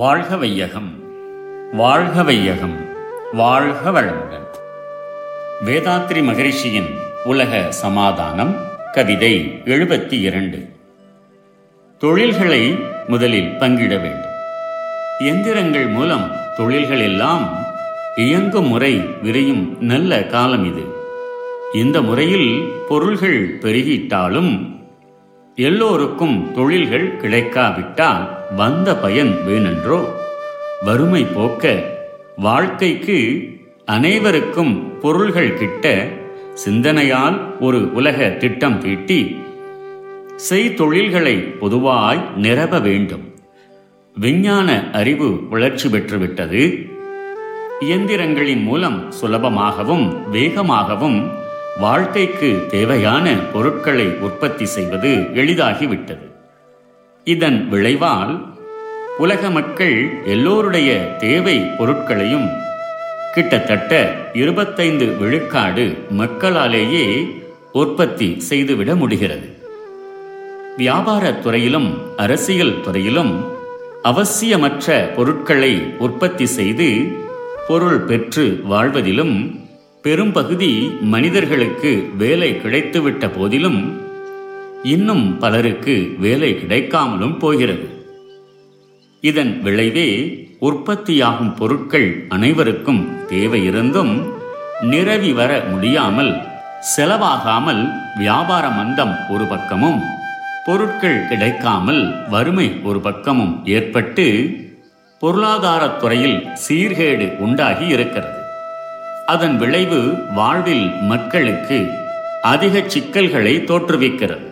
வாழ்க வையகம் வாழ்க வையகம் வாழ்க வளமுடன். வேதாத்ரி மகரிஷியின் உலக சமாதானம் கவிதை எழுபத்தி இரண்டு தொழில்களை முதலில் பங்கிட வேண்டும். எந்திரங்கள் மூலம் தொழில்கள் எல்லாம் இயங்கும் முறை விரையும் நல்ல காலம் இது. இந்த முறையில் பொருள்கள் பெருகிட்டாலும் எல்லோருக்கும் தொழில்கள் கிடைக்காவிட்டால் வந்த பயன் வேணென்றோ? வறுமை போக்க வாழ்க்கைக்கு அனைவருக்கும் பொருள்கள் கிட்ட சிந்தனையால் ஒரு உலக திட்டம் தீட்டி செய்தொழில்களை பொதுவாய் நிரவ வேண்டும். விஞ்ஞான அறிவு வளர்ச்சி பெற்றுவிட்டது. இயந்திரங்களின் மூலம் சுலபமாகவும் வேகமாகவும் வாழ்க்கைக்கு தேவையான பொருட்களை உற்பத்தி செய்வது எளிதாகிவிட்டது. இதன் விளைவால் உலக மக்கள் எல்லோருடைய தேவை பொருட்களையும் கிட்டத்தட்ட இருபத்தைந்து விழுக்காடு மக்களாலேயே உற்பத்தி செய்துவிட முடிகிறது. வியாபாரத் துறையிலும் அரசியல் துறையிலும் அவசியமற்ற பொருட்களை உற்பத்தி செய்து பொருள் பெற்று வாழ்வதிலும் பெரும்பகுதி மனிதர்களுக்கு வேலை கிடைத்துவிட்ட போதிலும் இன்னும் பலருக்கு வேலை கிடைக்காமலும் போகிறது. இதன் விளைவே உற்பத்தியாகும் பொருட்கள் அனைவருக்கும் தேவையிருந்தும் நிரவி வர முடியாமல் செலவாகாமல் வியாபார மந்தம் ஒரு பக்கமும் பொருட்கள் கிடைக்காமல் வறுமை ஒரு பக்கமும் ஏற்பட்டு பொருளாதாரத் துறையில் சீர்கேடு உண்டாகி இருக்கிறது. அதன் விளைவு வாழ்வில் மக்களுக்கு அதிக சிக்கல்களை தோற்றுவிக்கிறது.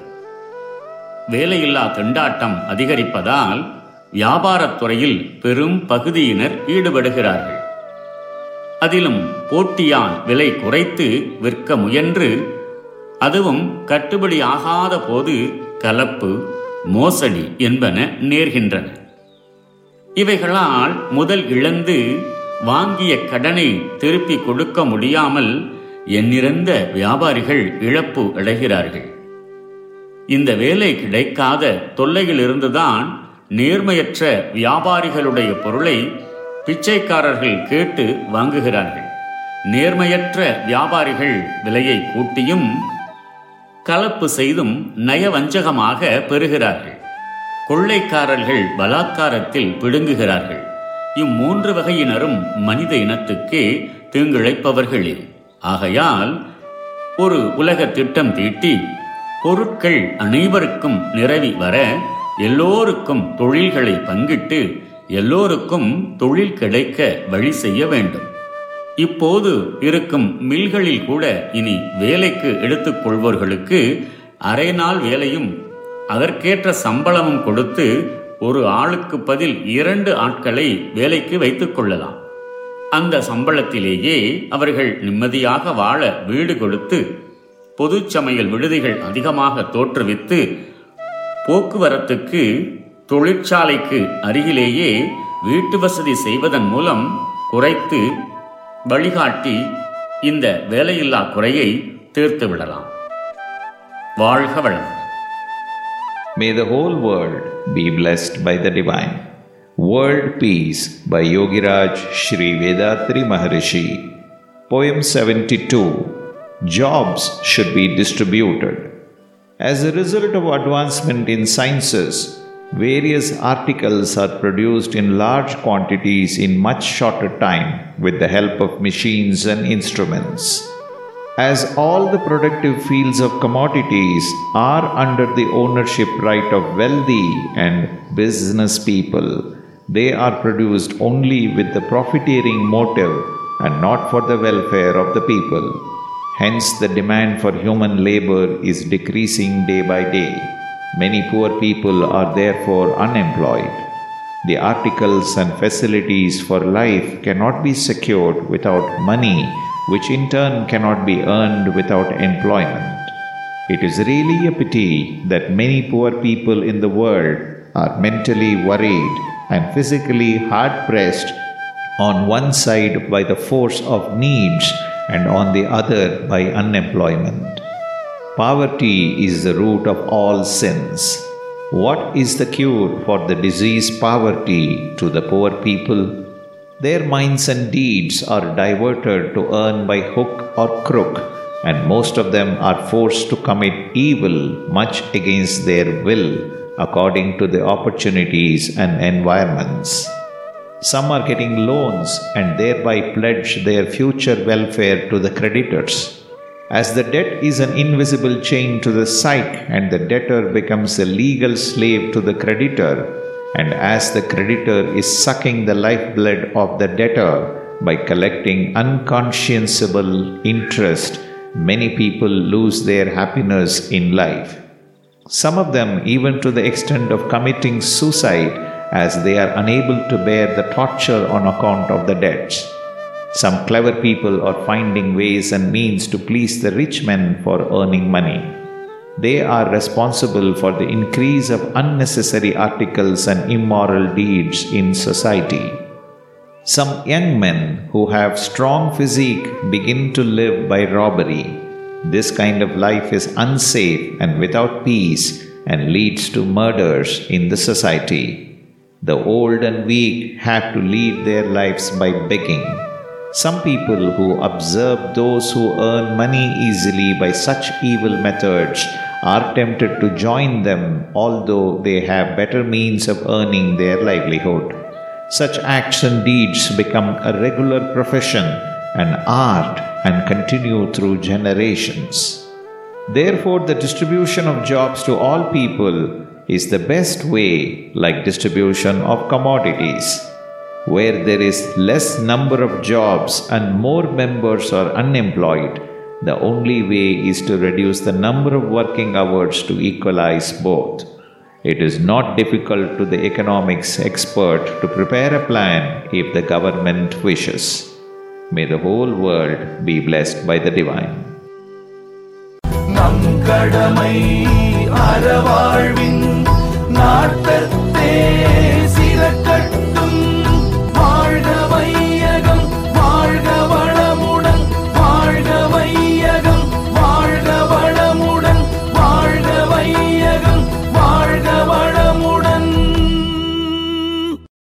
வேலையில்லா திண்டாட்டம் அதிகரிப்பதால் வியாபாரத் துறையில் பெரும் பகுதியினர் ஈடுபடுகிறார்கள். அதிலும் போட்டியால் விலை குறைத்து விற்க முயன்று அதுவும் கட்டுப்படி ஆகாத போது கலப்பு மோசடி என்பன நேர்கின்றன. இவைகளால் முதல் இழந்து வாங்கிய கடனை திருப்பி கொடுக்க முடியாமல் எண்ணிறந்த வியாபாரிகள் இழப்பு அடைகிறார்கள். இந்த வேலை கிடைக்காத தொல்லையிலிருந்துதான் நேர்மையற்ற வியாபாரிகளுடைய பொருளை பிச்சைக்காரர்கள் கேட்டு வாங்குகிறார்கள். நேர்மையற்ற வியாபாரிகள் விலையை கூட்டியும் கலப்பு செய்தும் நயவஞ்சகமாக பெறுகிறார்கள். கொள்ளைக்காரர்கள் பலாத்காரத்தில் பிடுங்குகிறார்கள். இம்மூன்று வகையினரும் மனித இனத்துக்கே தீங்கிழைப்பவர்களே. ஆகையால் ஒரு உலக திட்டம் தீட்டி பொருட்கள் அனைவருக்கும் நிறவி வர எல்லோருக்கும் தொழில்களை பங்கிட்டு எல்லோருக்கும் தொழில் கிடைக்க வழி செய்ய வேண்டும். இப்போது இருக்கும் மில்களில் கூட இனி வேலைக்கு எடுத்துக்கொள்வோர்களுக்கு அரை நாள் வேலையும் அதற்கேற்ற சம்பளமும் கொடுத்து ஒரு ஆளுக்கு பதில் இரண்டு ஆட்களை வேலைக்கு வைத்துக் கொள்ளலாம். அந்த சம்பளத்திலேயே அவர்கள் நிம்மதியாக வாழ வீடு கொடுத்து பொது சமையல் விடுதிகள் அதிகமாக தோற்றுவித்து போக்குவரத்துக்கு தொழிற்சாலைக்கு அருகிலேயே வீட்டு வசதி செய்வதன் மூலம் குறைத்து வழிகாட்டி இந்த வேலையில்லா குறையை தீர்த்து விடலாம் வாழ்க வளம் May the whole world be blessed by the divine. World Peace by Yogiraj Sri Vedatri Maharishi. Poem 72 Jobs should be distributed. As a result of advancement in sciences, various articles are produced in large quantities in much shorter time with the help of machines and instruments. As all the productive fields of commodities are under the ownership right of wealthy and business people, they are produced only with the profiteering motive and not for the welfare of the people. Hence, the demand for human labor is decreasing day by day. Many poor people are therefore unemployed. The articles and facilities for life cannot be secured without money, which in turn cannot be earned without employment. It is really a pity that many poor people in the world are mentally worried and physically hard pressed on one side by the force of needs and on the other by unemployment. Poverty is the root of all sins. What is the cure for the disease poverty to the poor people? Their minds and deeds are diverted to earn by hook or crook, and most of them are forced to commit evil much against their will according to the opportunities and environments. Some are getting loans and thereby pledge their future welfare to the creditors. As the debt is an invisible chain to the psyche, and the debtor becomes a legal slave to the creditor, and as the creditor is sucking the lifeblood of the debtor by collecting unconscionable interest, many people lose their happiness in life. Some of them, even to the extent of committing suicide, as they are unable to bear the torture on account of the debts. Some clever people are finding ways and means to please the rich men for earning money. They are responsible for the increase of unnecessary articles and immoral deeds in society. Some young men who have strong physique begin to live by robbery. This kind of life is unsafe and without peace and leads to murders in the society. The old and weak have to lead their lives by begging. Some people who observe those who earn money easily by such evil methods are tempted to join them, although they have better means of earning their livelihood. Such acts and deeds become a regular profession, an art, and continue through generations. Therefore, the distribution of jobs to all people is the best way, like distribution of commodities. Where there is less number of jobs and more members are unemployed, the only way is to reduce the number of working hours to equalize both. It is not difficult to the economics expert to prepare a plan if the government wishes. May the whole world be blessed by the divine. நம் கடமை அறவாழ்வின் நாட்டத்தே